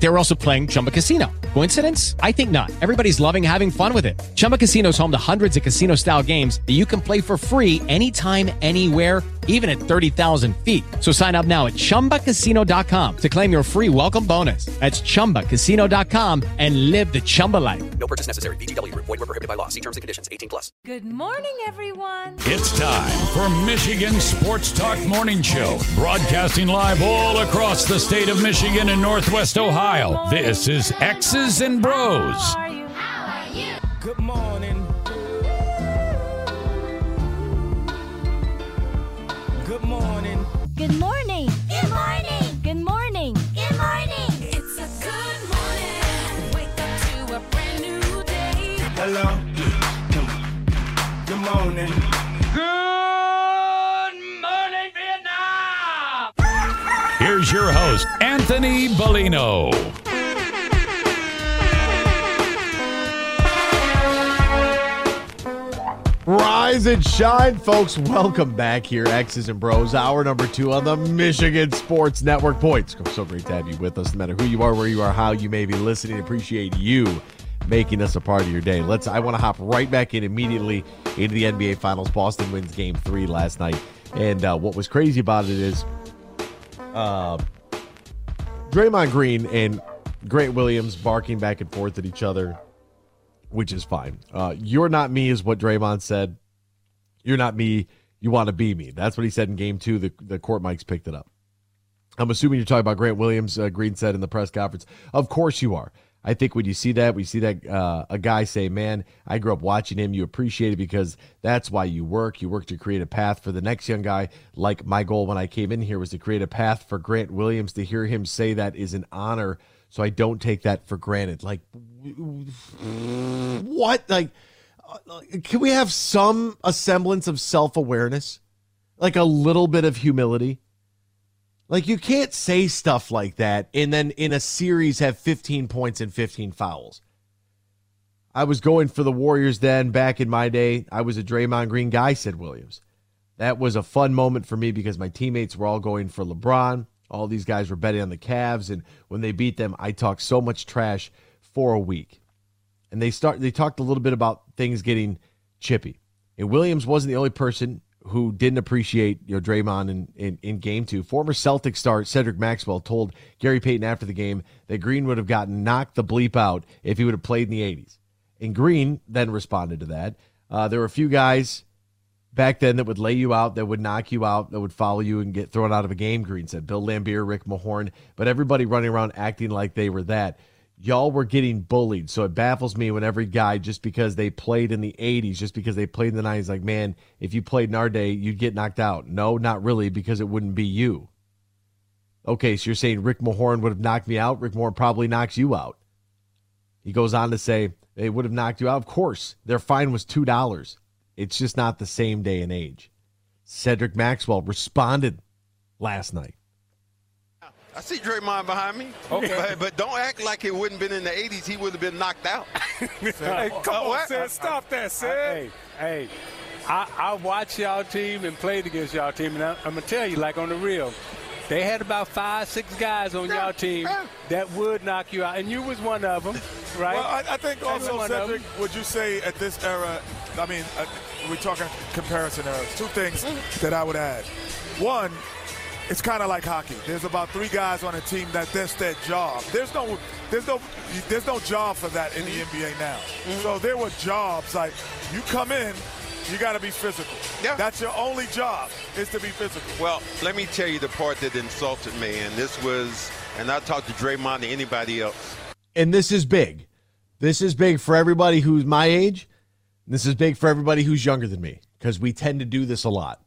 They were also playing Chumba Casino. Coincidence? I think not. Everybody's loving having fun with it. Chumba Casino is home to hundreds of casino style games that you can play for free anytime, anywhere, even at 30,000 feet. So sign up now at chumbacasino.com to claim your free welcome bonus. That's chumbacasino.com and live the Chumba life. No purchase necessary. VGW Group. Void were prohibited by law. See terms and conditions. 18 plus. Good morning, everyone. It's time for Michigan Sports Talk Morning Show, broadcasting live all across the state of Michigan and Northwest Ohio. This is X's and Bros. How are you? Good morning. Good morning. Good morning. Good morning. Good morning. Good morning. It's a good morning. Wake up to a brand new day. Hello. Good morning. Your host, Anthony Bellino. Rise and shine, folks. Welcome back here, X's and Bros, hour number two on the Michigan Sports Network. Boy, it's so great to have you with us, no matter who you are, where you are, how you may be listening. Appreciate you making us a part of your day. Let's. I want to hop right back in immediately into the NBA Finals. Boston wins Game Three last night, and uh, what was crazy about it is, uh, Draymond Green and Grant Williams barking back and forth at each other which is fine. Uh, you're not me, is what Draymond said. You're not me. You want to be me. That's what he said in game two. The, the court mics picked it up. I'm assuming you're talking about Grant Williams. Uh, Green said in the press conference. Of course you are. I think when you see that, we see that uh, a guy say, "Man, I grew up watching him. You appreciate it because that's why you work. You work to create a path for the next young guy. Like my goal when I came in here was to create a path for Grant Williams. To hear him say that is an honor. So I don't take that for granted. Like, what? Like, uh, can we have some a semblance of self awareness? Like a little bit of humility? Like, you can't say stuff like that and then in a series have 15 points and 15 fouls. I was going for the Warriors then back in my day. I was a Draymond Green guy, said Williams. That was a fun moment for me because my teammates were all going for LeBron. All these guys were betting on the Cavs, and when they beat them, I talked so much trash for a week. And they start they talked a little bit about things getting chippy. And Williams wasn't the only person who didn't appreciate you know Draymond in, in, in game two. Former Celtic star Cedric Maxwell told Gary Payton after the game that Green would have gotten knocked the bleep out if he would have played in the 80s. And Green then responded to that. Uh, there were a few guys back then that would lay you out, that would knock you out, that would follow you and get thrown out of a game. Green said Bill Laimbeer, Rick Mahorn, but everybody running around acting like they were that. Y'all were getting bullied, so it baffles me when every guy just because they played in the '80s, just because they played in the '90s, like man, if you played in our day, you'd get knocked out. No, not really, because it wouldn't be you. Okay, so you're saying Rick Mahorn would have knocked me out? Rick Mahorn probably knocks you out. He goes on to say they would have knocked you out. Of course, their fine was two dollars. It's just not the same day and age. Cedric Maxwell responded last night. I see Draymond behind me. Okay. But, but don't act like it wouldn't been in the 80s. He would have been knocked out. Hey, come on, what? Sid. Stop that, Sid. Hey, hey, I, I watched y'all team and played against y'all team, and I, I'm gonna tell you, like on the real, they had about five, six guys on y'all team that would knock you out, and you was one of them, right? Well, I, I think also, Cedric, would you say at this era, I mean, uh, we're talking comparison eras, two things that I would add. One, it's kind of like hockey. There's about three guys on a team that that's their job. There's no, there's no, there's no job for that in the mm-hmm. NBA now. Mm-hmm. So there were jobs like you come in, you got to be physical. Yeah. That's your only job is to be physical. Well, let me tell you the part that insulted me, and this was, and I talked to Draymond to anybody else. And this is big. This is big for everybody who's my age. This is big for everybody who's younger than me because we tend to do this a lot.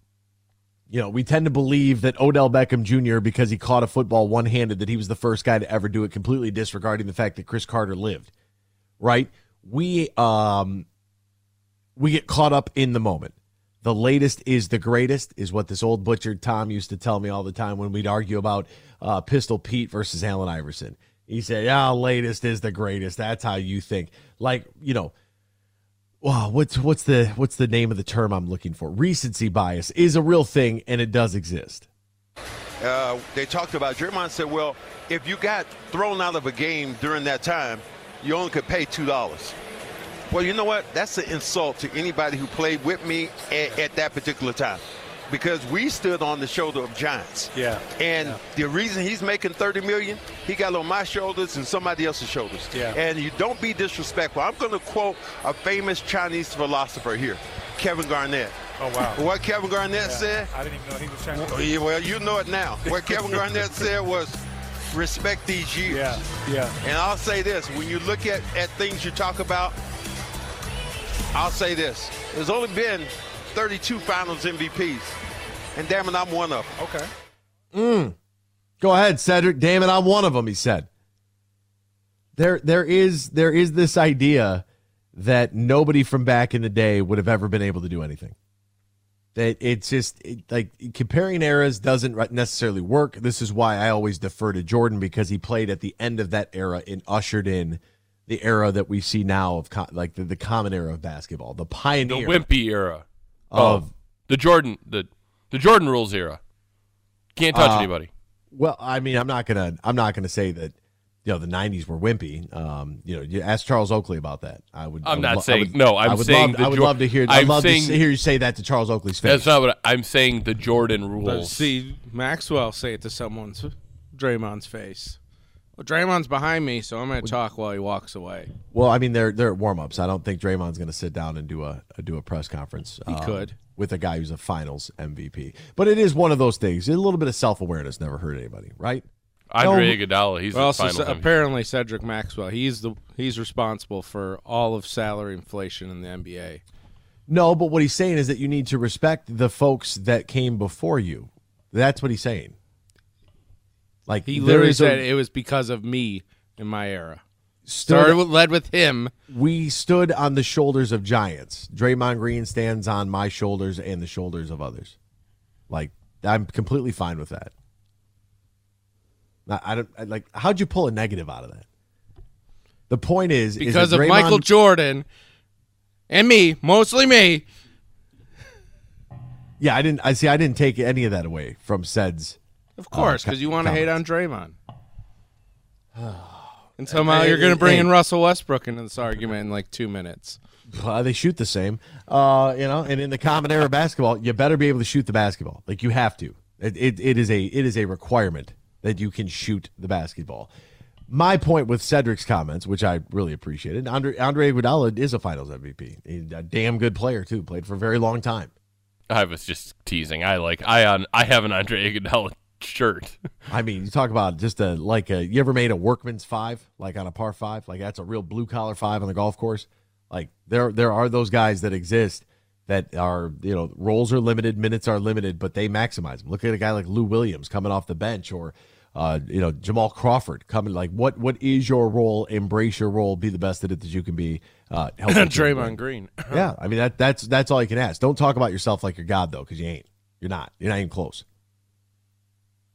You know, we tend to believe that Odell Beckham Jr., because he caught a football one handed, that he was the first guy to ever do it, completely disregarding the fact that Cris Carter lived. Right? We um we get caught up in the moment. The latest is the greatest, is what this old butchered Tom used to tell me all the time when we'd argue about uh, Pistol Pete versus Allen Iverson. He said, Yeah, latest is the greatest. That's how you think. Like, you know, Wow, what's what's the what's the name of the term I'm looking for? Recency bias is a real thing and it does exist. uh, they talked about Draymond said, well, if you got thrown out of a game during that time, you only could pay two dollars. Well, you know what? That's an insult to anybody who played with me at, at that particular time, because we stood on the shoulder of giants. Yeah. And the reason he's making 30 million, he got on my shoulders and somebody else's shoulders. Yeah. And you don't be disrespectful. I'm going to quote a famous Chinese philosopher here, Kevin Garnett. Oh, wow. What Kevin Garnett said? I didn't even know he was Oh, yeah, well, you know it now. What Kevin Garnett said was, respect these years. Yeah, yeah. And I'll say this, when you look at, at things you talk about, I'll say this. There's only been 32 finals MVPs. And damn it, I'm one of them. Okay. Mm. Go ahead, Cedric. Damn it, I'm one of them. He said. There, there is, there is this idea that nobody from back in the day would have ever been able to do anything. That it's just it, like comparing eras doesn't necessarily work. This is why I always defer to Jordan because he played at the end of that era and ushered in the era that we see now of co- like the, the common era of basketball, the pioneer, The pioneer wimpy era of oh, the Jordan the the Jordan rules era. Can't touch Uh, anybody. Well, I mean, I'm not gonna I'm not gonna say that you know the '90s were wimpy. Um, you know, you ask Charles Oakley about that. I would. I I'm would not lo- I saying- would- no, I'm I would saying Love, the I would Jor- love to hear. I'd I'm love saying- to hear you say that to Charles Oakley's face. That's not what I, I'm saying. The Jordan But rules. see Maxwell say it to someone's Draymond's face. Well, Draymond's behind me, so I'm going to talk while he walks away. well, I mean, they're they're warm ups. I don't think Draymond's going to sit down and do a, a do a press conference. He um, could. with a guy who's a Finals MVP. But it is one of those things. A little bit of self awareness never hurt anybody, right? Andre No, Iguodala, he's Well, the also, final. Apparently Cedric Maxwell, he's the he's responsible for all of salary inflation in the NBA. No, but what he's saying is that you need to respect the folks that came before you. That's what he's saying. Like He literally is a- said it was because of me in my era. stood- Started with, led with him. we stood on the shoulders of giants. Draymond Green stands on my shoulders and the shoulders of others. Like I'm completely fine with that. I don't like. How'd you pull a negative out of that? The point is, is because of Draymond- Michael Jordan and me, mostly me. Yeah, I didn't. I see. I didn't take any of that away from Sed's. Of course, because co- you want to hate on comments. Draymond. and somehow you're going to bring in Russell Westbrook into this argument in like two minutes. Uh, they shoot the same, uh, you know. And in the common era of basketball, you better be able to shoot the basketball. Like you have to. It, it, it is a it is a requirement that you can shoot the basketball. My point with Cedric's comments, which I really appreciated, Andre Andre Iguodala is a Finals MVP. He's a damn good player too. Played for a very long time. I was just teasing. I like I on I have an Andre Iguodala shirt. I mean, you talk about just a like a you ever made a workman's five like on a par five like that's a real blue collar five on the golf course. Like there there are those guys that exist that are you know roles are limited, minutes are limited, but they maximize them. Look at a guy like Lou Williams coming off the bench or. Uh, you know Jamal Crawford coming like what? What is your role? Embrace your role. Be the best at it that you can be. Uh, help your team win. Draymond Green. yeah, I mean that that's that's all you can ask. Don't talk about yourself like you're God though, because you ain't. You're not. You're not even close.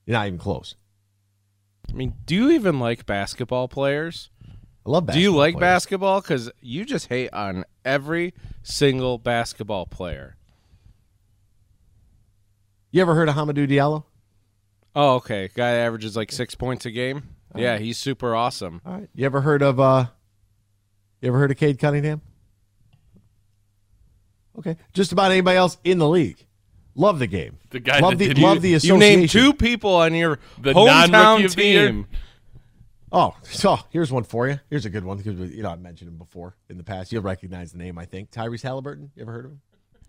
You're not even close. I mean, do you even like basketball players? I love Do you like players. basketball? Because you just hate on every single basketball player. You ever heard of Hamidou Diallo? Oh, okay. Guy averages like six points a game. Yeah, he's super awesome. All right. You ever heard of uh you ever heard of Cade Cunningham? Okay. Just about anybody else in the league. Love the game. The guy love that the did- love the You association. named two people on your The hometown non-rookie of the year? team. Oh, so here's one for you. Here's a good one because you know I've mentioned him before in the past. You'll recognize the name, I think. Tyrese Halliburton. You ever heard of him?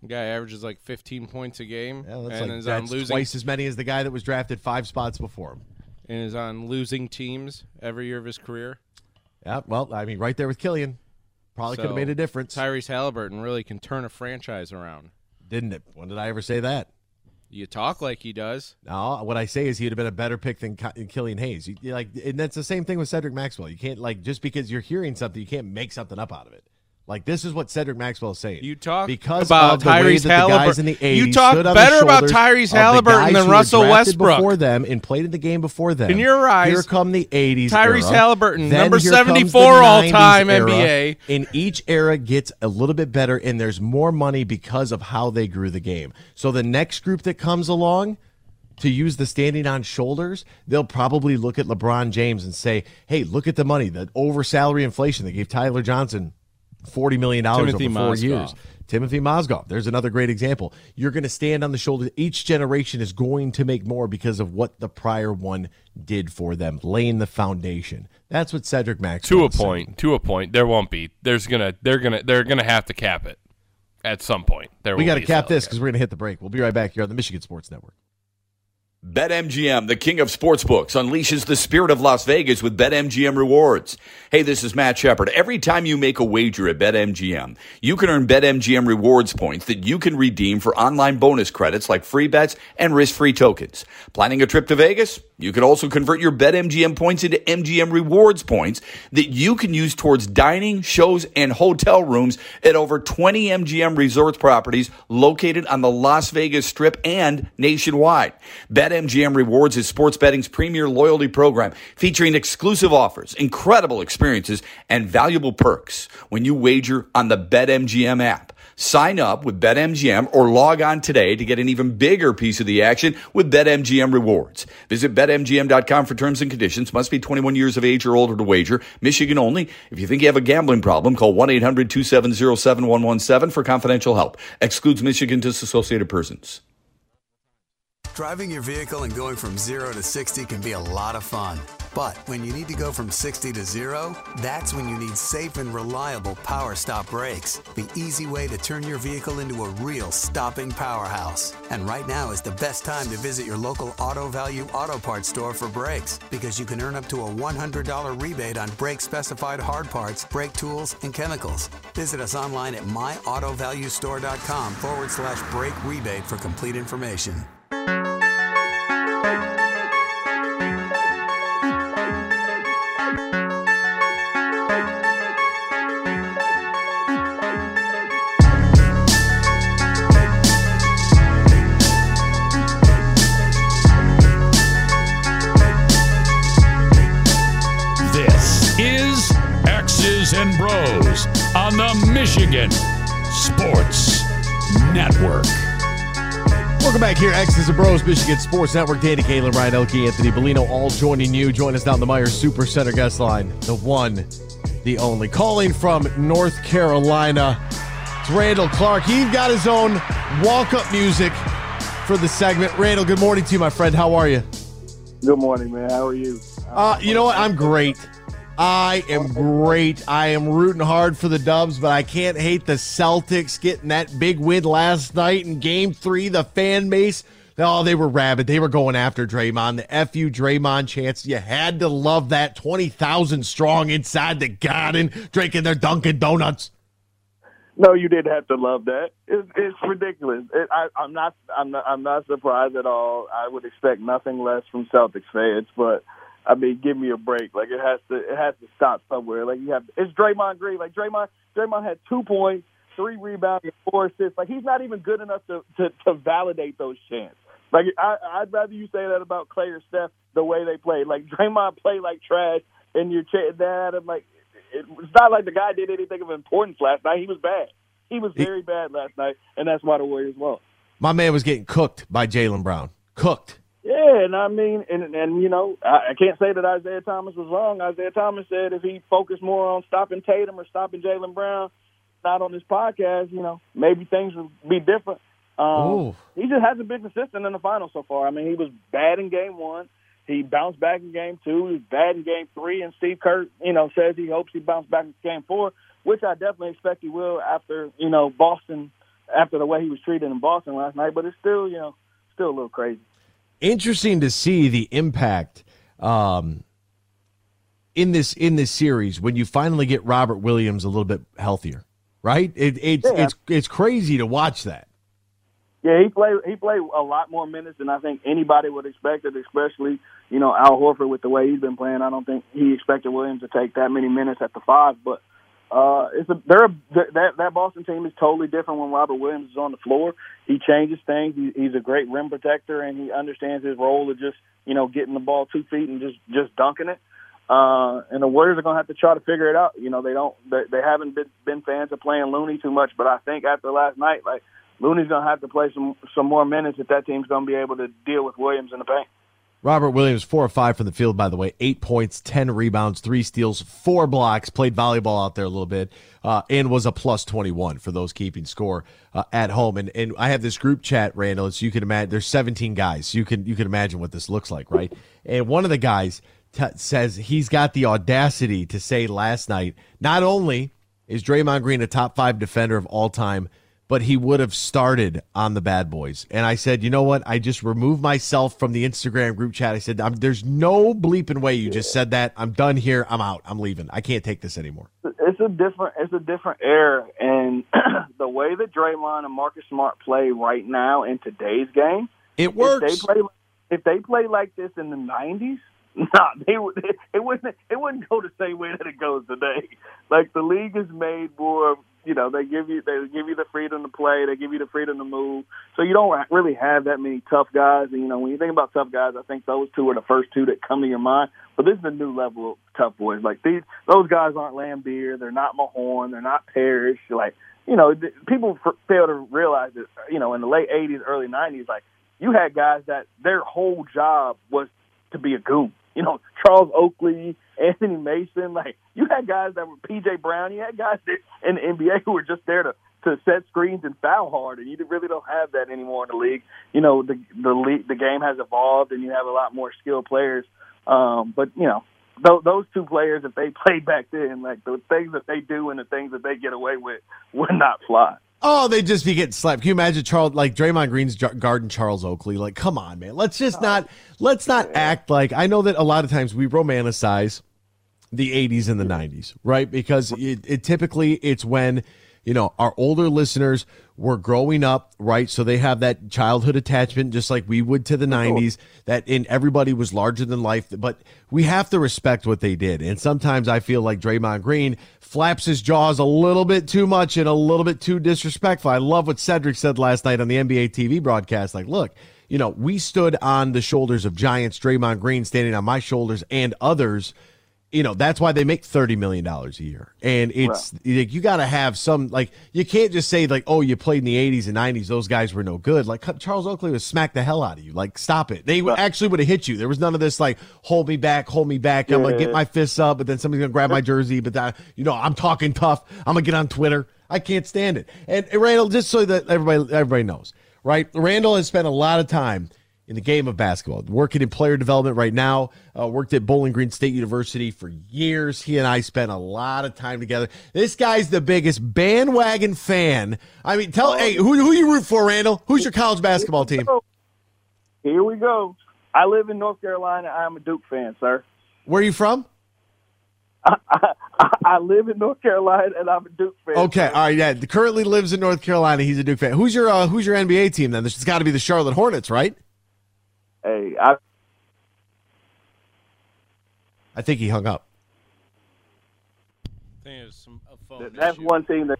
The Guy averages like 15 points a game Yeah, that's and like is on that's losing twice as many as the guy that was drafted five spots before him. and is on losing teams every year of his career. Yeah, well, I mean, right there with Killian, probably could have made a difference. Tyrese Halliburton really can turn a franchise around. Didn't it? When did I ever say that? You talk like he does. No, what I say is he'd have been a better pick than Ki- Killian Hayes. You like, and that's the same thing with Cedric Maxwell. You can't like just because you're hearing something, you can't make something up out of it. Like this is what Cedric Maxwell is saying. You talk because about of the way Tyrese that the guys in the Halliburton. 80s You talk better about Tyrese Halliburton than Russell Westbrook. before them and played in the game before them. In your eyes, here come the 80s. Tyrese era. Halliburton, Then number here comes the 74 all-time era. NBA. And each era gets a little bit better, and there's more money because of how they grew the game. So the next group that comes along to use the standing on shoulders, they'll probably look at LeBron James and say, "Hey, look at the money, the over salary inflation that gave Tyler Johnson forty million dollars over four Mozgov. years." Timothy Mozgov. There's another great example. You're going to stand on the shoulders. Each generation is going to make more because of what the prior one did for them, laying the foundation. That's what Cedric Maxwell to a saying. point. To a point. There won't be. There's gonna. They're gonna. They're gonna have to cap it at some point. There. We got to cap this because we're going to hit the break. We'll be right back here on the Michigan Sports Network. BetMGM, the king of sportsbooks, unleashes the spirit of Las Vegas with BetMGM rewards. Hey, this is Matt Shepard. Every time you make a wager at BetMGM, you can earn BetMGM rewards points that you can redeem for online bonus credits like free bets and risk-free tokens. Planning a trip to Vegas? You can also convert your BetMGM points into MGM rewards points that you can use towards dining, shows, and hotel rooms at over 20 MGM resorts properties located on the Las Vegas Strip and nationwide. BetMGM Rewards is sports betting's premier loyalty program featuring exclusive offers, incredible experiences, and valuable perks when you wager on the BetMGM app. Sign up with BetMGM or log on today to get an even bigger piece of the action with BetMGM rewards. Visit BetMGM.com for terms and conditions. Must be 21 years of age or older to wager. Michigan only. If you think you have a gambling problem, call 1-800-270-7117 for confidential help. Excludes Michigan disassociated persons. Driving your vehicle and going from zero to 60 can be a lot of fun. But when you need to go from 60 to zero, that's when you need safe and reliable Power Stop brakes. The easy way to turn your vehicle into a real stopping powerhouse. And right now is the best time to visit your local Auto Value Auto Parts store for brakes because you can earn up to a $100 rebate on brake specified hard parts, brake tools, and chemicals. Visit us online at myautovaluestore.com forward slash brake rebate for complete information. Michigan Sports Network. Welcome back here, X's and Bros, Michigan Sports Network. Danny Kalen, Ryan Elke, Anthony Bellino, all joining you. Join us down the Meijer's Super Center guest line. The one, the only. Calling from North Carolina, it's Randall Clark. He's got his own walk-up music for the segment. Randall, good morning to you, my friend. How are you? Good morning, man. How are you? Uh, you know what? I'm great. I am great. I am rooting hard for the Dubs, but I can't hate the Celtics getting that big win last night in Game Three. The fan base, oh, they were rabid. They were going after Draymond. The fu Draymond chance. You had to love that. Twenty thousand strong inside the garden, drinking their Dunkin' Donuts. No, you didn't have to love that. It's, it's ridiculous. It, I, I'm not. I'm not. I'm not surprised at all. I would expect nothing less from Celtics fans, but I mean, give me a break. Like it has to. It has to stop somewhere. Like you have. It's Draymond Green. Like Draymond. Draymond had two points, three rebounds, and four assists. Like he's not even good enough to to, to validate those chances. Like I, I'd rather you say that about Clay or Steph the way they played. Like Draymond played like trash, and you're that. And like it, it's not like the guy did anything of importance last night. He was bad. He was very bad last night, and that's why the Warriors lost. My man was getting cooked by Jaylen Brown. Cooked. Yeah, and I mean, and and you know, I, I can't say that Isaiah Thomas was wrong. Isaiah Thomas said if he focused more on stopping Tatum or stopping Jaylen Brown, not on this podcast, you know, maybe things would be different. Um, he just hasn't been consistent in the finals so far. I mean, he was bad in game one. He bounced back in game two. He was bad in game three. And Steve Kerr, you know, says he hopes he bounced back in game four, which I definitely expect he will after, you know, Boston, after the way he was treated in Boston last night. But it's still, you know, still a little crazy. Interesting to see the impact um, in this in this series when you finally get Robert Williams a little bit healthier, right? It, it's Yeah. it's it's crazy to watch that. Yeah, he played he played a lot more minutes than I think anybody would expect it, especially, you know, Al Horford with the way he's been playing. I don't think he expected Williams to take that many minutes at the five, but Uh, it's a they're a, that that Boston team is totally different when Robert Williams is on the floor. He changes things. He, he's a great rim protector, and he understands his role of just you know getting the ball two feet and just just dunking it. Uh, and the Warriors are going to have to try to figure it out. You know, they don't they, they haven't been been fans of playing Looney too much, but I think after last night, like Looney's going to have to play some some more minutes if that team's going to be able to deal with Williams in the paint. Robert Williams, four or five from the field, by the way. Eight points, 10 rebounds, three steals, four blocks, played volleyball out there a little bit, uh, and was a plus 21 for those keeping score uh, at home. And, and I have this group chat, Randall, so you can imagine there's 17 guys. So you can, you can imagine what this looks like, right? And one of the guys t- says he's got the audacity to say last night, not only is Draymond Green a top five defender of all time, but he would have started on the bad boys. And I said, you know what? I just removed myself from the Instagram group chat. I said, I'm, there's no bleeping way you just said that. I'm done here. I'm out. I'm leaving. I can't take this anymore. It's a different it's a different era, and the way that Draymond and Marcus Smart play right now in today's game, it works. If they play, if they play like this in the '90s, nah, they. It wouldn't. It wouldn't go the same way that it goes today. Like the league is made more. You know, they give you they give you the freedom to play. They give you the freedom to move. So you don't really have that many tough guys. And you know, when you think about tough guys, I think those two are the first two that come to your mind. But this is a new level of tough boys. Like these, those guys aren't Laimbeer. They're not Mahorn. They're not Parrish. Like you know, th- people f- fail to realize that. You know, in the late '80s, early '90s, like you had guys that their whole job was to be a goon. You know, Charles Oakley, Anthony Mason, like you had guys that were PJ Brown, you had guys that in the NBA who were just there to to set screens and foul hard, and you really don't have that anymore in the league. You know, the the league, the game has evolved, and you have a lot more skilled players. Um, but you know, th- those two players, if they played back then, like the things that they do and the things that they get away with, would not fly. Oh, they'd just be getting slapped. Can you imagine Charles, like Draymond Green's guarding Charles Oakley? Like, come on, man. Let's just not, let's not act like, I know that a lot of times we romanticize the 80s and the 90s, right? Because it, it typically, it's when, you know, our older listeners were growing up, right? So they have that childhood attachment, just like we would to the 90s, that in everybody was larger than life. But we have to respect what they did. And sometimes I feel like Draymond Green flaps his jaws a little bit too much and a little bit too disrespectful. I love what Cedric said last night on the NBA TV broadcast. Like, look, you know, we stood on the shoulders of giants, Draymond Green standing on my shoulders and others you know that's why they make thirty million dollars a year, and it's like you got to have some like you can't just say like oh you played in the eighties and nineties. Those guys were no good. Like Charles Oakley was smack the hell out of you. Like stop it. They actually would have hit you. There was none of this like hold me back hold me back. I'm gonna get my fists up but then somebody's gonna grab my jersey but that you know I'm talking tough. I'm gonna get on Twitter. I can't stand it. And, and Randall just so that everybody everybody knows right? Randall has spent a lot of time in the game of basketball. Working in player development right now. Uh, worked at Bowling Green State University for years. He and I spent a lot of time together. This guy's the biggest bandwagon fan. I mean, tell hey, who who you root for, Randall? Who's your college basketball team? Here we go. I live in North Carolina. I'm a Duke fan, sir. Where are you from? I live in North Carolina, and I'm a Duke fan. Okay, all right. Yeah, currently lives in North Carolina. He's a Duke fan. Who's your uh, Who's your NBA team then? This has got to be the Charlotte Hornets, right? Hey, I I think he hung up. Th- That's one thing that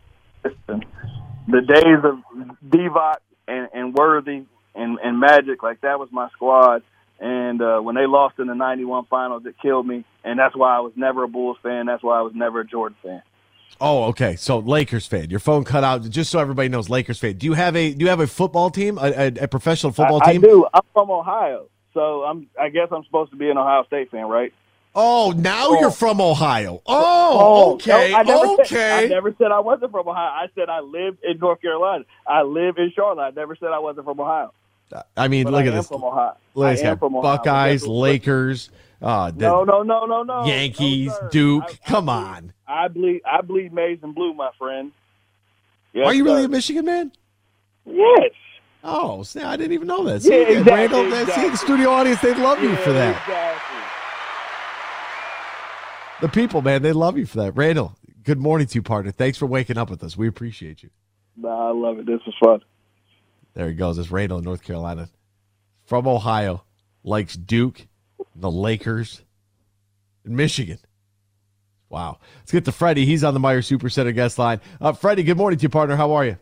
the days of Divac and, and Worthy and, and Magic, like that was my squad. And uh, when they lost in the '91 finals, it killed me. And that's why I was never a Bulls fan. That's why I was never a Jordan fan. Oh, okay. So Lakers fan. Your phone cut out. Just so everybody knows, Lakers fan. Do you have a Do you have a football team, a, a, a professional football I, team? I do. I'm from Ohio, so I'm. I guess I'm supposed to be an Ohio State fan, right? Oh, now Oh. you're from Ohio. Oh, oh, oh okay, no, I never okay. Said, I never said I wasn't from Ohio. I said I live in North Carolina. I live in Charlotte. I never said I wasn't from Ohio. I mean, But look I at this. Look I at this from Ohio. Buckeyes, Lakers, uh, No, no, no, no, no. Yankees, No. Duke. Come on. I bleed. I bleed maize and blue, my friend. Yes, Are you sir. really a Michigan man? Yes. Oh, snap, I didn't even know that. Yeah, See, exactly, Randall, see, the studio audience, they love you for that. Exactly. The people, man, they love you for that. Randall, good morning to you, partner. Thanks for waking up with us. We appreciate you. Nah, I love it. This was fun. There he goes. It's Randall in North Carolina. From Ohio. Likes Duke, the Lakers, and Michigan. Wow. Let's get to Freddie. He's on the Meijer Super Center guest line. Uh, Freddie, good morning to you, partner. How are you?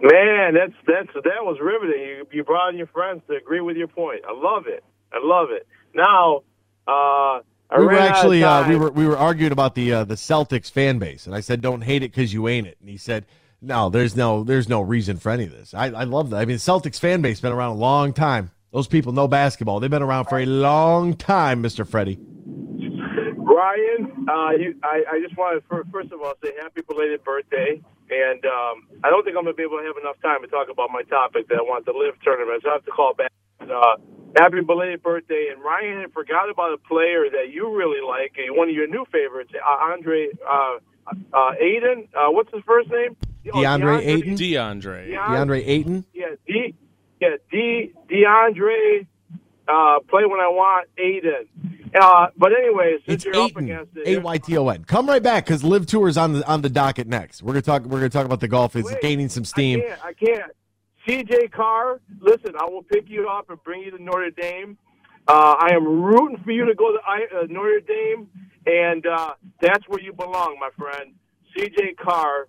Man, that's that's that was riveting. You you brought in your friends to agree with your point. I love it. I love it. Now, uh, I we were ran out of actually uh, we were we were arguing about the uh, the Celtics fan base, and I said, "Don't hate it because you ain't it." And he said, "No, there's no there's no reason for any of this." I, I love that. I mean, Celtics fan base been around a long time. Those people know basketball. They've been around for a long time, Mister Freddie. Ryan, uh, you, I, I just wanted to first of all say happy belated birthday. And um, I don't think I'm going to be able to have enough time to talk about my topic that I want the live tournament. So I have to call back. Uh, happy belated birthday. And Ryan had forgot about a player that you really like, one of your new favorites, uh, Andre uh, uh, Aiden. Uh, what's his first name? Oh, DeAndre Ayton. DeAndre. DeAndre Ayton. Yeah, D. Yeah, D. DeAndre. Uh, play when I want Aiden. Uh, but anyways, since It's you're up Ayton. against it, A Y T O N. Come right back because LIV Tour is on the on the docket next. We're gonna talk. We're gonna talk about the golf. It's gaining some steam. I can't. I can't. CJ Carr, listen, I will pick you up and bring you to Notre Dame. Uh, I am rooting for you to go to I- uh, Notre Dame, and uh, that's where you belong, my friend. CJ Carr,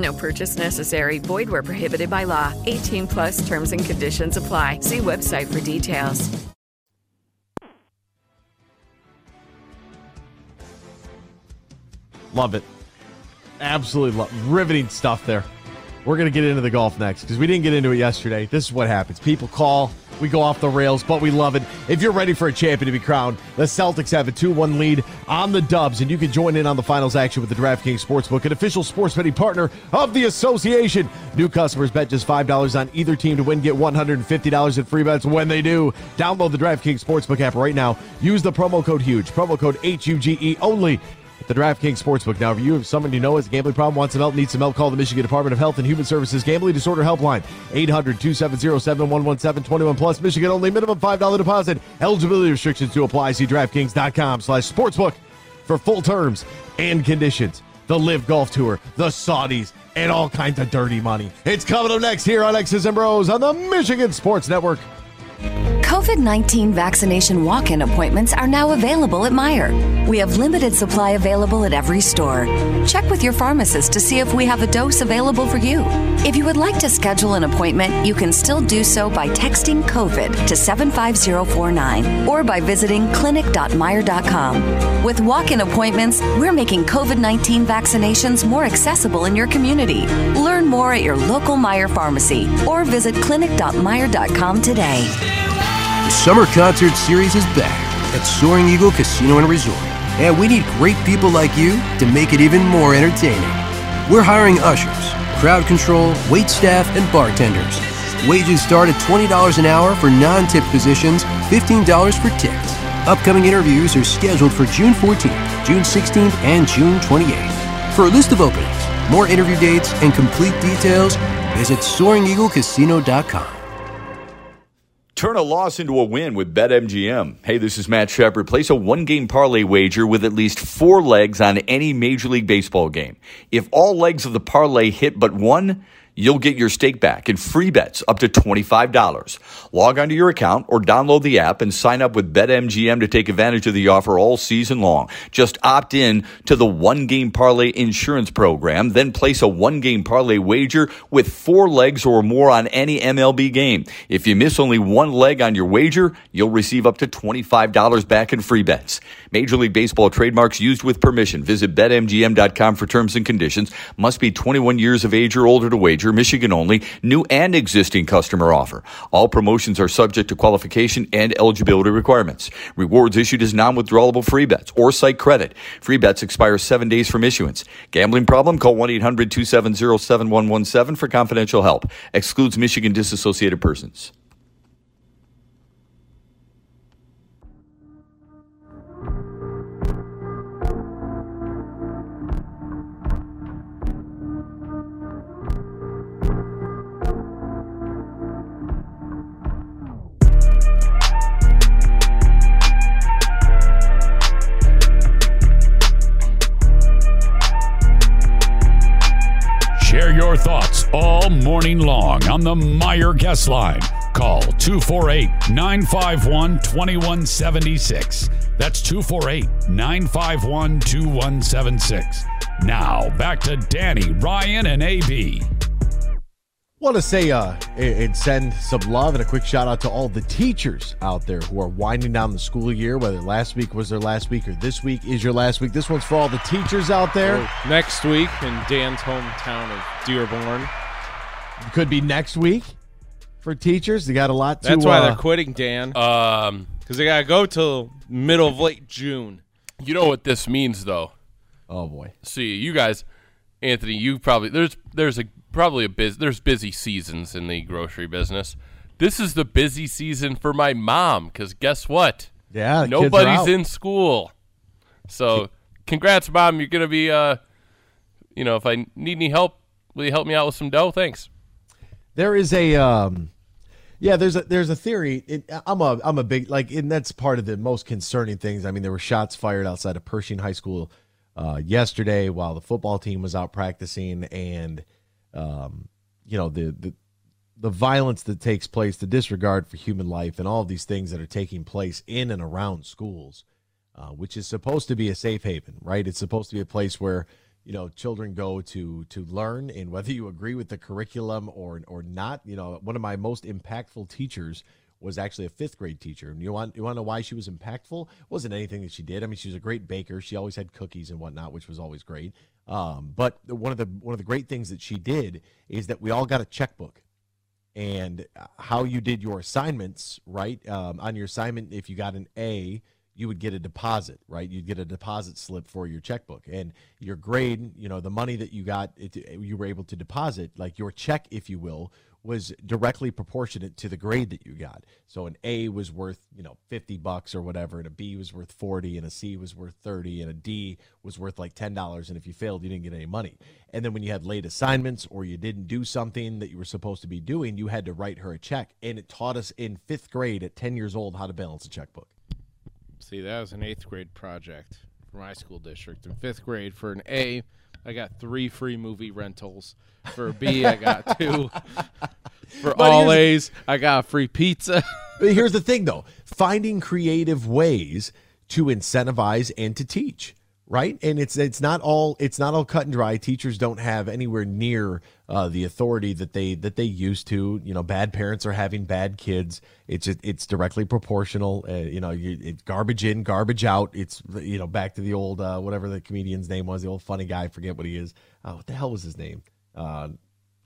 No purchase necessary. Void where prohibited by law. 18 plus terms and conditions apply. See website for details. Love it. Absolutely love riveting stuff there. We're going to get into the golf next because we didn't get into it yesterday. This is what happens. People call, we go off the rails, but we love it. If you're ready for a champion to be crowned, the Celtics have a 2 1 lead on the Dubs, and you can join in on the finals action with the DraftKings Sportsbook, an official sports betting partner of the association. New customers bet just $5 on either team to win, get $150 in free bets when they do. Download the DraftKings Sportsbook app right now. Use the promo code HUGE, promo code H U G E only the DraftKings Sportsbook. Now, if you have someone you know has a gambling problem, wants some help, needs some help, call the Michigan Department of Health and Human Services Gambling Disorder Helpline, 800-270-7117, 21 plus, Michigan only, minimum $5 deposit. Eligibility restrictions to apply. See DraftKings.com slash sportsbook for full terms and conditions. The LIV Golf Tour, the Saudis, and all kinds of dirty money. It's coming up next here on X's and Bros on the Michigan Sports Network. COVID 19 vaccination walk in appointments are now available at Meijer. We have limited supply available at every store. Check with your pharmacist to see if we have a dose available for you. If you would like to schedule an appointment, you can still do so by texting COVID to 75049 or by visiting clinic.meijer.com. With walk in appointments, we're making COVID 19 vaccinations more accessible in your community. Learn more at your local Meijer pharmacy or visit clinic.meijer.com today. Summer Concert Series is back at Soaring Eagle Casino and Resort, and we need great people like you to make it even more entertaining. We're hiring ushers, crowd control, wait staff, and bartenders. Wages start at $20 an hour for non tip positions, $15 for tips. Upcoming interviews are scheduled for June 14th, June 16th, and June 28th. For a list of openings, more interview dates, and complete details, visit SoaringEagleCasino.com. Turn a loss into a win with BetMGM. Hey, this is Matt Shepard. Place a one game parlay wager with at least four legs on any Major League Baseball game. If all legs of the parlay hit but one, you'll get your stake back and free bets up to $25. Log onto your account or download the app and sign up with BetMGM to take advantage of the offer all season long. Just opt in to the one game parlay insurance program, then place a one game parlay wager with four legs or more on any MLB game. If you miss only one leg on your wager, you'll receive up to $25 back in free bets. Major League Baseball trademarks used with permission. Visit betmgm.com for terms and conditions. Must be 21 years of age or older to wager. Michigan only. New and existing customer offer. All promotions are subject to qualification and eligibility requirements. Rewards issued as non-withdrawable free bets or site credit. Free bets expire seven days from issuance. Gambling problem? Call 1-800-270-7117 for confidential help. Excludes Michigan disassociated persons. Thoughts all morning long on the Meijer Guest Line. Call 248 951 2176. That's 248 951 2176. Now, back to Danny, Ryan, and AB. Want to say uh, and send some love and a quick shout out to all the teachers out there who are winding down the school year. Whether last week was their last week or this week is your last week. This one's for all the teachers out there. Oh, next week in Dan's hometown of Dearborn. Could be next week for teachers. They got a lot to. That's why uh, they're quitting, Dan. Um, because they gotta go till middle of late June. You know what this means, though. Oh boy. See, you guys, Anthony, you probably there's there's a probably a biz there's busy seasons in the grocery business. This is the busy season for my mom because guess what? Yeah, the kids are nobody's in school. So, congrats, mom. You're gonna be uh, you know, if I need any help, will you help me out with some dough? Thanks. There is a um yeah, there's a there's a theory. It, I'm a I'm a big like, and that's part of the most concerning things. I mean, there were shots fired outside of Pershing High School uh, yesterday while the football team was out practicing, and um, you know the the the violence that takes place, the disregard for human life, and all of these things that are taking place in and around schools, uh, which is supposed to be a safe haven, right? It's supposed to be a place where you know children go to to learn, and whether you agree with the curriculum or or not, you know, one of my most impactful teachers was actually a fifth grade teacher. And you want you want to know why she was impactful? It wasn't anything that she did. I mean, she was a great baker. She always had cookies and whatnot, which was always great. Um, but one of the one of the great things that she did is that we all got a checkbook and how you did your assignments, right? Um, on your assignment, if you got an A, you would get a deposit, right? You'd get a deposit slip for your checkbook, and your grade, you know, the money that you got, it, you were able to deposit, like your check, if you will, was directly proportionate to the grade that you got. So an A was worth, you know, 50 bucks or whatever, and a B was worth 40, and a C was worth 30, and a D was worth like $10. And if you failed, you didn't get any money. And then when you had late assignments or you didn't do something that you were supposed to be doing, you had to write her a check. And it taught us in fifth grade at 10 years old how to balance a checkbook. See, that was an eighth grade project for my school district. In fifth grade, for an A, I got three free movie rentals. For B, I got two. For But all A's, I got a free pizza. But here's the thing, though finding creative ways to incentivize and to teach right and it's it's not all it's not all cut and dry teachers don't have anywhere near uh, the authority that they that they used to you know bad parents are having bad kids it's it's directly proportional uh, you know you, it's garbage in garbage out it's you know back to the old uh, whatever the comedian's name was the old funny guy I forget what he is oh, what the hell was his name uh,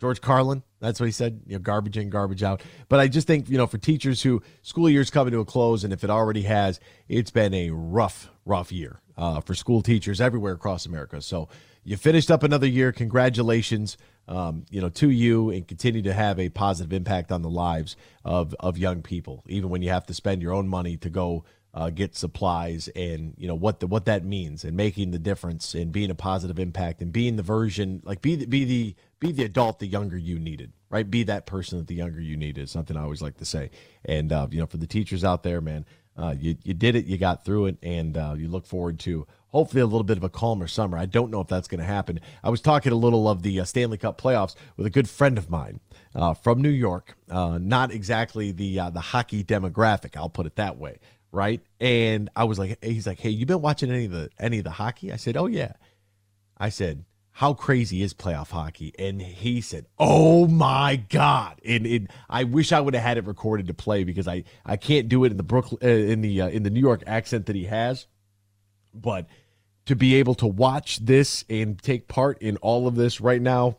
George Carlin. That's what he said. You know, garbage in, garbage out. But I just think you know, for teachers who school year's coming to a close, and if it already has, it's been a rough, rough year uh, for school teachers everywhere across America. So you finished up another year. Congratulations, um, you know, to you, and continue to have a positive impact on the lives of of young people, even when you have to spend your own money to go uh, get supplies and you know what the what that means and making the difference and being a positive impact and being the version like be the, be the be the adult the younger you needed right? Be that person that the younger you needed is something I always like to say. And uh, you know for the teachers out there man uh, you you did it you got through it and uh, you look forward to hopefully a little bit of a calmer summer I don't know if that's going to happen I was talking a little of the uh, Stanley Cup playoffs with a good friend of mine uh, from New York uh, not exactly the uh, the hockey demographic I'll put it that way right? And I was like, he's like, hey, you been watching any of the any of the hockey? I said, oh yeah. I said, how crazy is playoff hockey? And he said, oh my god! And, and I wish I would have had it recorded to play because I I can't do it in the Brooklyn uh, in the uh, in the New York accent that he has, but to be able to watch this and take part in all of this right now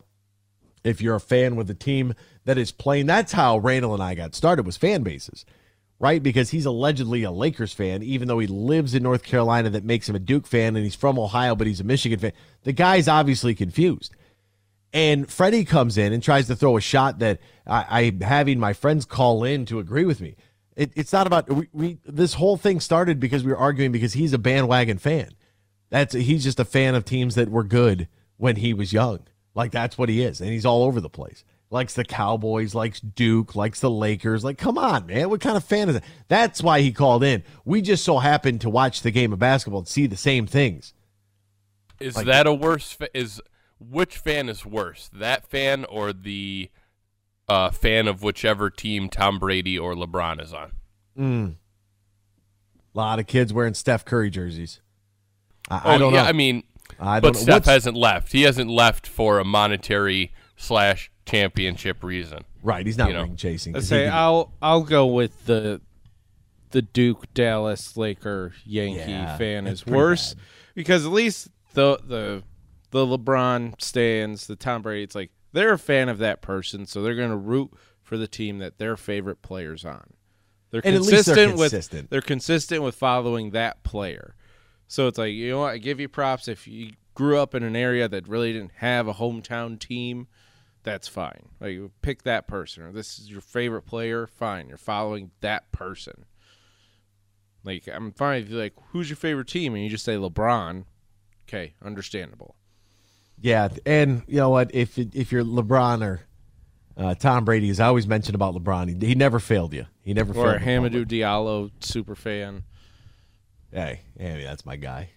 if you're a fan with a team that is playing that's how Randall and I got started was fan bases right? Because he's allegedly a Lakers fan, even though he lives in North Carolina, that makes him a Duke fan, and he's from Ohio, but he's a Michigan fan. The guy's obviously confused. And Freddie comes in and tries to throw a shot that I, I'm having my friends call in to agree with me. It, it's not about we, we. This whole thing started because we were arguing because he's a bandwagon fan. That's he's just a fan of teams that were good when he was young. Like that's what he is, and he's all over the place likes the Cowboys, likes Duke, likes the Lakers. Like, come on, man. What kind of fan is that? That's why he called in. We just so happened to watch the game of basketball and see the same things. Is Like- that a worse? Fa- is which fan is worse, that fan or the uh, fan of whichever team Tom Brady or LeBron is on? Mm. A lot of kids wearing Steph Curry jerseys. I, oh, I don't yeah, know. I mean, I but don't know. Steph What's- hasn't left. He hasn't left for a monetary slash championship reason. Right, he's not You know? ring chasing. Let's say I'll I'll go with the the Duke Dallas Laker Yankee Yeah, fan is pretty worse because at least the the the LeBron stands, the Tom Brady, it's like they're a fan of that person, so they're going to root for the team that their favorite players on. They're And at least they're consistent with consistent. they're consistent with following that player. So it's like you know what, I give you props if you grew up in an area that really didn't have a hometown team. That's fine. Like you pick that person, or this is your favorite player. Fine, you're following that person. Like I'm fine if you're like, who's your favorite team, and you just say LeBron. Okay, understandable. Yeah, and you know what? If if you're LeBron or uh, Tom Brady, as I always mention about LeBron, he, he never failed you. He never Or failed. a the. Hamidou Diallo super fan. Hey, hey, that's my guy.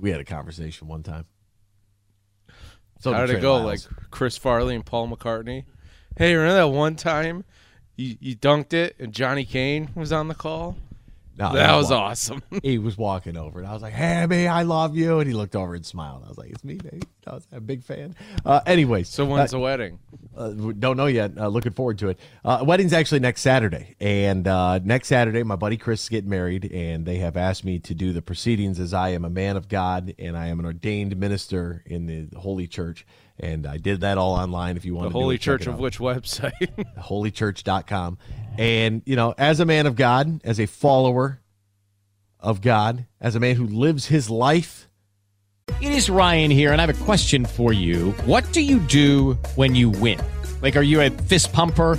We had a conversation one time. So How did it go? Lyles. Like Chris Farley and Paul McCartney. Hey, remember that one time you, you dunked it and Johnny Kane was on the call? No, that was awesome. he was walking over, and I was like, "Hey, man, I love you." And he looked over and smiled. I was like, "It's me, baby." I was a big fan. Uh, anyways, So when's uh, the wedding? Uh, don't know yet. Uh, looking forward to it. Uh, wedding's actually next Saturday, and uh, next Saturday, my buddy Chris is getting married, and they have asked me to do the proceedings as I am a man of God and I am an ordained minister in the Holy Church, and I did that all online. If you want The to, Holy do it, Church of which website? holychurch.com. And, you know, as a man of God, as a follower of God, as a man who lives his life. It is Ryan here, and I have a question for you. What do you do when you win? Like, are you a fist pumper?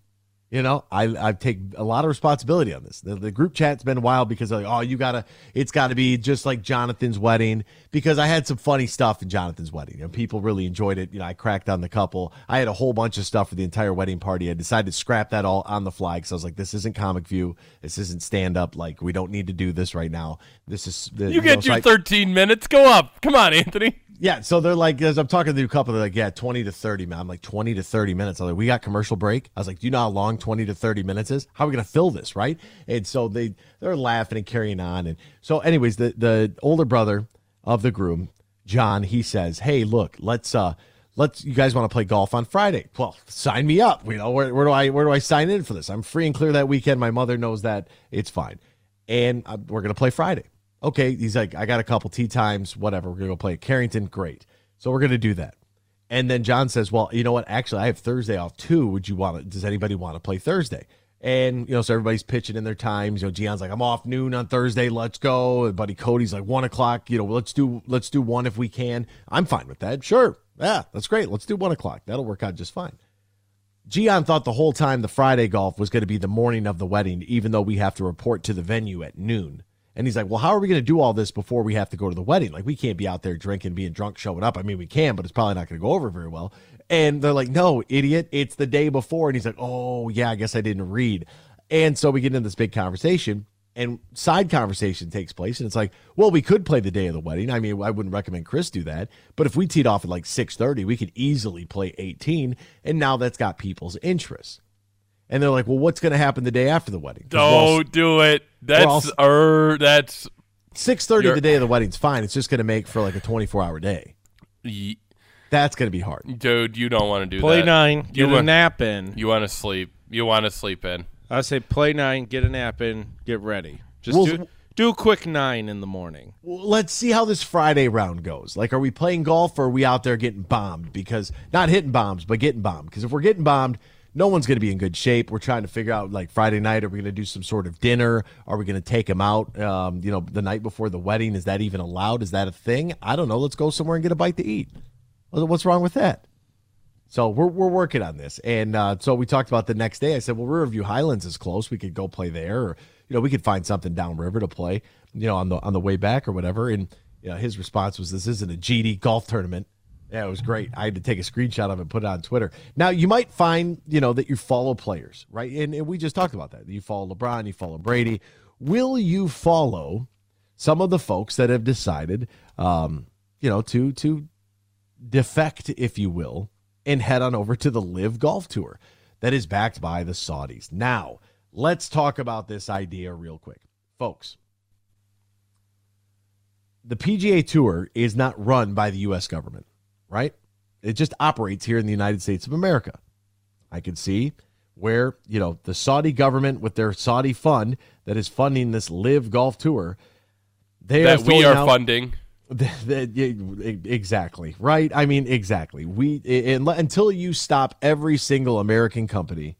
You know, I I take a lot of responsibility on this. The, the group chat's been wild because they're like, oh, you gotta, it's got to be just like Jonathan's wedding because I had some funny stuff in Jonathan's wedding. You know, people really enjoyed it. You know, I cracked on the couple. I had a whole bunch of stuff for the entire wedding party. I decided to scrap that all on the fly because I was like, this isn't comic view. This isn't stand up. Like, we don't need to do this right now. This is the, You get know, so your I- 13 minutes. Go up. Come on, Anthony. Yeah, so they're like, as I'm talking to a couple, they're like, yeah, 20 to 30, man. I'm like, 20 to 30 minutes. I'm like, we got commercial break. I was like, do you know how long 20 to 30 minutes is? How are we going to fill this, right? And so they, they're laughing and carrying on. And so, anyways, the, the older brother of the groom, John, he says, hey, look, let's, uh, let's, you guys want to play golf on Friday? Well, sign me up. You know, where, where do I, where do I sign in for this? I'm free and clear that weekend. My mother knows that it's fine. And uh, we're going to play Friday. Okay. He's like, I got a couple tee times, whatever. We're going to go play at Carrington. Great. So we're going to do that. And then John says, Well, you know what? Actually, I have Thursday off too. Would you want to, does anybody want to play Thursday? And, you know, so everybody's pitching in their times. You know, Gion's like, I'm off noon on Thursday. Let's go. And buddy Cody's like, one o'clock. You know, let's do, let's do one if we can. I'm fine with that. Sure. Yeah, that's great. Let's do one o'clock. That'll work out just fine. Gian thought the whole time the Friday golf was going to be the morning of the wedding, even though we have to report to the venue at noon. And he's like, Well, how are we going to do all this before we have to go to the wedding? Like, we can't be out there drinking, being drunk, showing up. I mean, we can, but it's probably not going to go over very well. And they're like, No, idiot. It's the day before. And he's like, Oh, yeah, I guess I didn't read. And so we get into this big conversation, and side conversation takes place. And it's like, Well, we could play the day of the wedding. I mean, I wouldn't recommend Chris do that. But if we teed off at like 6:30, we could easily play 18. And now that's got people's interest. And they're like, Well, what's going to happen the day after the wedding?" we're all- Don't do it. we're all- That's er, that's Six thirty the day of the wedding's fine. It's just going to make for like a twenty four hour day. Ye- That's going to be hard. dude. You don't want to do Play that. nine, You get a nap in. You want to sleep. You want to sleep in. I say play nine, get a nap in, get ready. Just Well, do, do a quick nine in the morning. Well, let's see how this Friday round goes. Like, are we playing golf or are we out there getting bombed? Because not hitting bombs, but getting bombed. Because if we're getting bombed, no one's going to be in good shape. We're trying to figure out like Friday night. Are we going to do some sort of dinner? Are we going to take him out? Um, you know, the night before the wedding. Is that even allowed? Is that a thing? I don't know. Let's go somewhere and get a bite to eat. What's wrong with that? So we're we're working on this, and uh, so we talked about the next day. I said, well, Riverview Highlands is close. We could go play there, or you know, we could find something downriver to play, you know, on the on the way back or whatever. And you know, his response was, "This isn't a GD golf tournament." Yeah, it was great. I had to take a screenshot of it, and put it on Twitter. Now you might find, you know, that you follow players, right? And, and we just talked about that. You follow LeBron, you follow Brady. Will you follow some of the folks that have decided, um, you know, to to defect, if you will, and head on over to the LIV Golf Tour that is backed by the Saudis. Now, let's talk about this idea real quick. Folks, the PGA Tour is not run by the U.S. government, right? It just operates here in the United States of America. I can see where, you know, the Saudi government with their Saudi fund that is funding this LIV Golf Tour, they that are we are out- funding. that- that- exactly right. I mean, exactly. We and, until you stop every single American company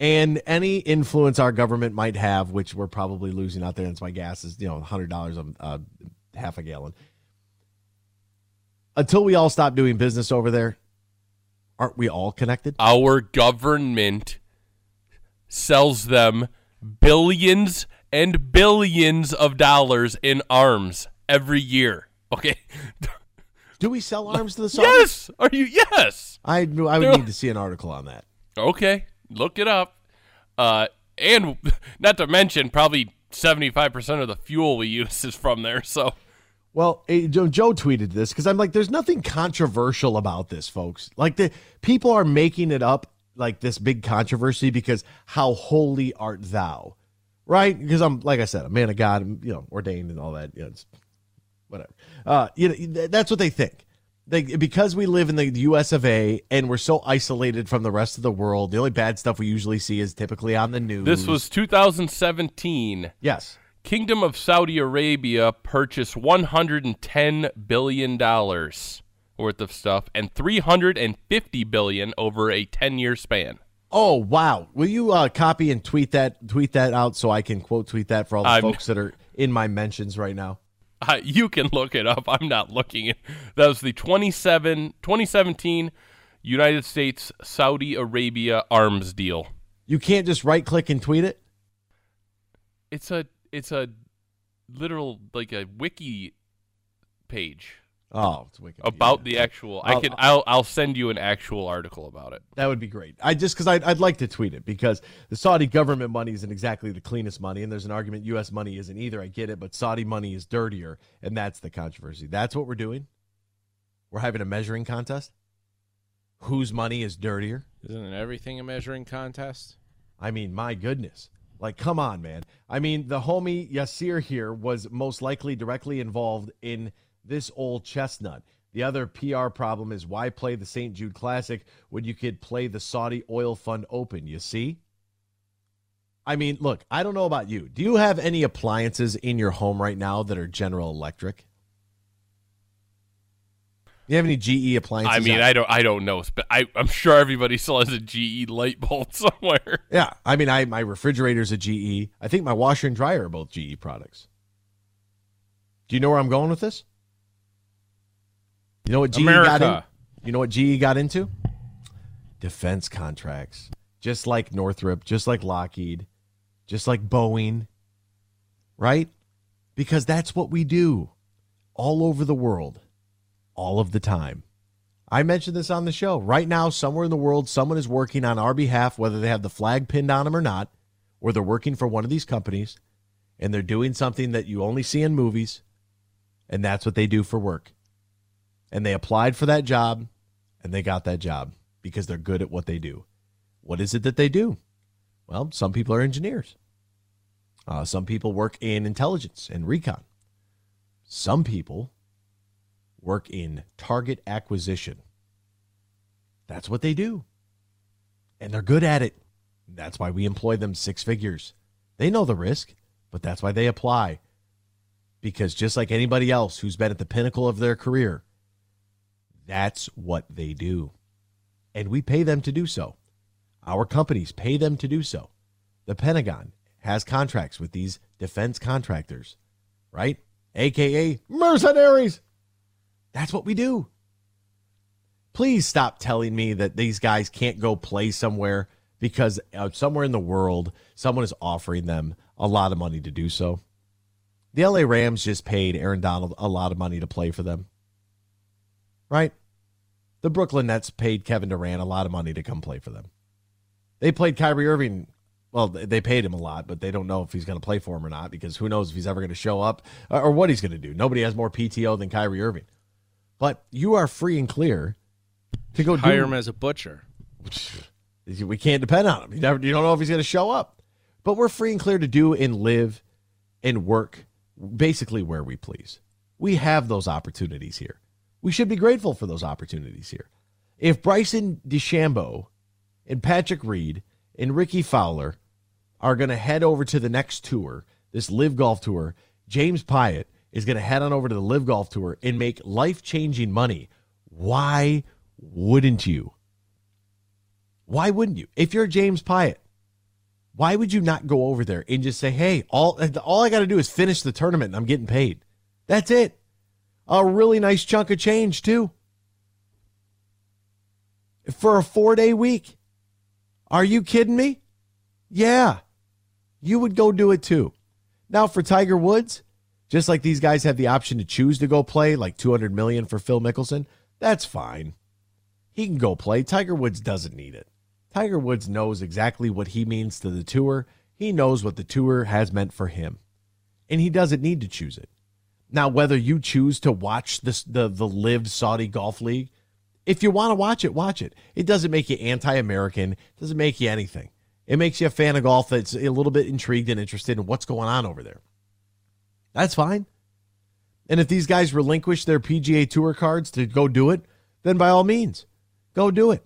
and any influence our government might have, which we're probably losing out there. That's why gas is you know hundred dollars a uh, half a gallon. Until we all stop doing business over there, aren't we all connected? Our government sells them billions and billions of dollars in arms every year. Okay. Do we sell arms to the Saudis? Yes. Are you? Yes. I I would They're- need to see an article on that. Okay, look it up. Uh, and not to mention, probably seventy-five percent of the fuel we use is from there. So Well, eh, Joe, Joe tweeted this because I'm like, there's nothing controversial about this, folks. Like the people are making it up like this big controversy because how holy art thou, right? Because I'm like I said, a man of God, you know, ordained and all that. You know, whatever. Uh, you know, th- that's what they think. They, because we live in the U.S. of A. and we're so isolated from the rest of the world, the only bad stuff we usually see is typically on the news. this was 2017. Yes. Kingdom of Saudi Arabia purchased 110 billion dollars worth of stuff and 350 billion over a 10-year span. Oh wow! Will you uh, copy and tweet that tweet that out so I can quote tweet that for all the I'm- folks that are in my mentions right now? Uh, you can look it up. I'm not looking it. That was the 27 2017 United States Saudi Arabia arms deal. You can't just right click and tweet it. It's a it's a literal like a wiki page Oh, it's wicked. about the actual. I I'll- can I'll I'll send you an actual article about it. That would be great. I just because I'd, I'd like to tweet it because the Saudi government money isn't exactly the cleanest money, and there's an argument U.S. money isn't either. I get it, but Saudi money is dirtier, and that's the controversy. That's what we're doing. We're having a measuring contest. Whose money is dirtier? Isn't everything a measuring contest? I mean, my goodness. Like, come on, man. I mean, the homie Yasir here was most likely directly involved in this old chestnut. The other PR problem is why play the St. Jude Classic when you could play the Saudi Oil Fund Open? You see? I mean, look, I don't know about you. Do you have any appliances in your home right now that are General Electric? You have any GE appliances? I mean, I don't I don't know, but I I'm sure everybody still has a GE light bulb somewhere. Yeah, I mean, I my refrigerator's a GE. I think my washer and dryer are both GE products. Do you know where I'm going with this? You know what GE got in? You know what GE got into? Defense contracts, just like Northrop, just like Lockheed, just like Boeing, right? Because that's what we do all over the world, all of the time. I mentioned this on the show. Right now, somewhere in the world, someone is working on our behalf, whether they have the flag pinned on them or not, or they're working for one of these companies, and they're doing something that you only see in movies, and that's what they do for work. And they applied for that job, and they got that job because they're good at what they do. What is it that they do? Well, some people are engineers. Uh, some people work in intelligence and recon. Some people work in target acquisition. That's what they do. And they're good at it. That's why we employ them six figures. They know the risk, but that's why they apply. Because just like anybody else who's been at the pinnacle of their career, that's what they do. And we pay them to do so. Our companies pay them to do so. The Pentagon has contracts with these defense contractors, right? AKA mercenaries. That's what we do. Please stop telling me that these guys can't go play somewhere because uh, somewhere in the world someone is offering them a lot of money to do so. The LA Rams just paid Aaron Donald a lot of money to play for them. Right? The Brooklyn Nets paid Kevin Durant a lot of money to come play for them. They played Kyrie Irving. Well, they paid him a lot, but they don't know if he's going to play for him or not because who knows if he's ever going to show up or what he's going to do. Nobody has more PTO than Kyrie Irving. But you are free and clear to go Hire do, him as a butcher. we can't depend on him. You never, you don't know if he's going to show up. But we're free and clear to do and live and work basically where we please. We have those opportunities here. We should be grateful for those opportunities here. If Bryson DeChambeau and Patrick Reed and Rickie Fowler are going to head over to the next tour, this LIV Golf Tour, James Piot is going to head on over to the LIV Golf Tour and make life changing money. Why wouldn't you? Why wouldn't you? If you're James Piot, why would you not go over there and just say, "Hey, all all I got to do is finish the tournament and I'm getting paid." That's it. A really nice chunk of change too. For a 4-day week. Are you kidding me? Yeah. You would go do it too. Now for Tiger Woods, just like these guys have the option to choose to go play like 200 million for Phil Mickelson, that's fine. He can go play. Tiger Woods doesn't need it. Tiger Woods knows exactly what he means to the tour. He knows what the tour has meant for him. And he doesn't need to choose it. Now, whether you choose to watch this the the LIV Saudi Golf League, if you want to watch it, watch it. It doesn't make you anti-American. It doesn't make you anything. It makes you a fan of golf that's a little bit intrigued and interested in what's going on over there. That's fine. And if these guys relinquish their PGA Tour cards to go do it, then by all means, go do it.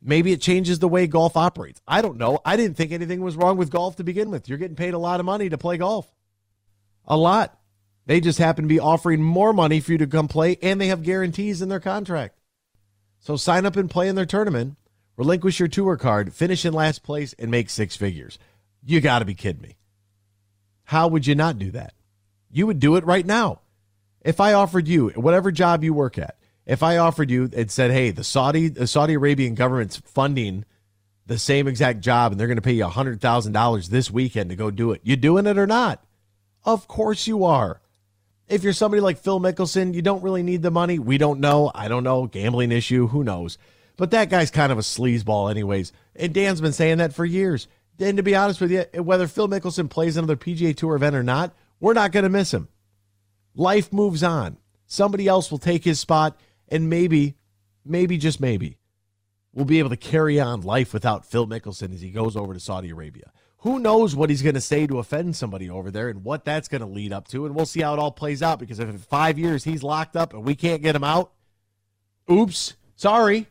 Maybe it changes the way golf operates. I don't know. I didn't think anything was wrong with golf to begin with. You're getting paid a lot of money to play golf. A lot. They just happen to be offering more money for you to come play, and they have guarantees in their contract. So sign up and play in their tournament, relinquish your tour card, finish in last place, and make six figures. You got to be kidding me. How would you not do that? You would do it right now. If I offered you whatever job you work at, if I offered you and said, "Hey, the Saudi the Saudi Arabian government's funding the same exact job, and they're going to pay you hundred thousand dollars this weekend to go do it," you doing it or not? Of course you are. If you're somebody like Phil Mickelson, you don't really need the money. We don't know. I don't know. Gambling issue. Who knows? But that guy's kind of a sleazeball, anyways. And Dan's been saying that for years. And to be honest with you, whether Phil Mickelson plays another PGA Tour event or not, we're not going to miss him. Life moves on. Somebody else will take his spot, and maybe, maybe just maybe, we'll be able to carry on life without Phil Mickelson as he goes over to Saudi Arabia. Who knows what he's going to say to offend somebody over there and what that's going to lead up to, and we'll see how it all plays out. Because if in five years he's locked up and we can't get him out, oops, sorry.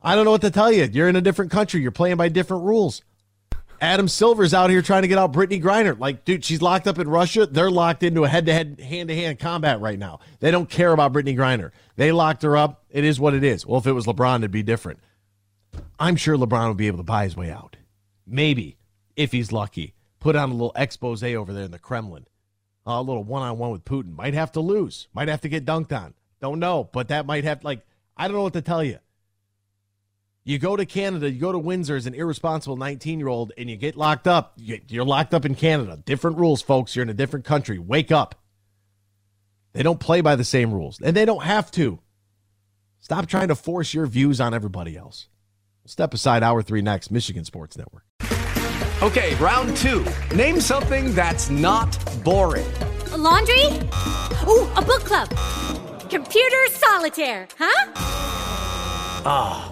I don't know what to tell you. You're in a different country. You're playing by different rules. Adam Silver's out here trying to get out Brittney Griner. Like, dude, she's locked up in Russia. They're locked into a head-to-head, hand-to-hand combat right now. They don't care about Brittney Griner. They locked her up. It is what it is. Well, if it was LeBron, it'd be different. I'm sure LeBron would be able to buy his way out. Maybe, if he's lucky. Put on a little expose over there in the Kremlin. Uh, a little one-on-one with Putin. Might have to lose. Might have to get dunked on. Don't know, but that might have like I don't know what to tell you. You go to Canada, you go to Windsor as an irresponsible 19 year old, and you get locked up. You're locked up in Canada. Different rules, folks. You're in a different country. Wake up. They don't play by the same rules, and they don't have to. Stop trying to force your views on everybody else. Step aside, hour three next, Michigan Sports Network. Okay, round two. Name something that's not boring. A laundry? Ooh, a book club. Computer solitaire, huh? Ah,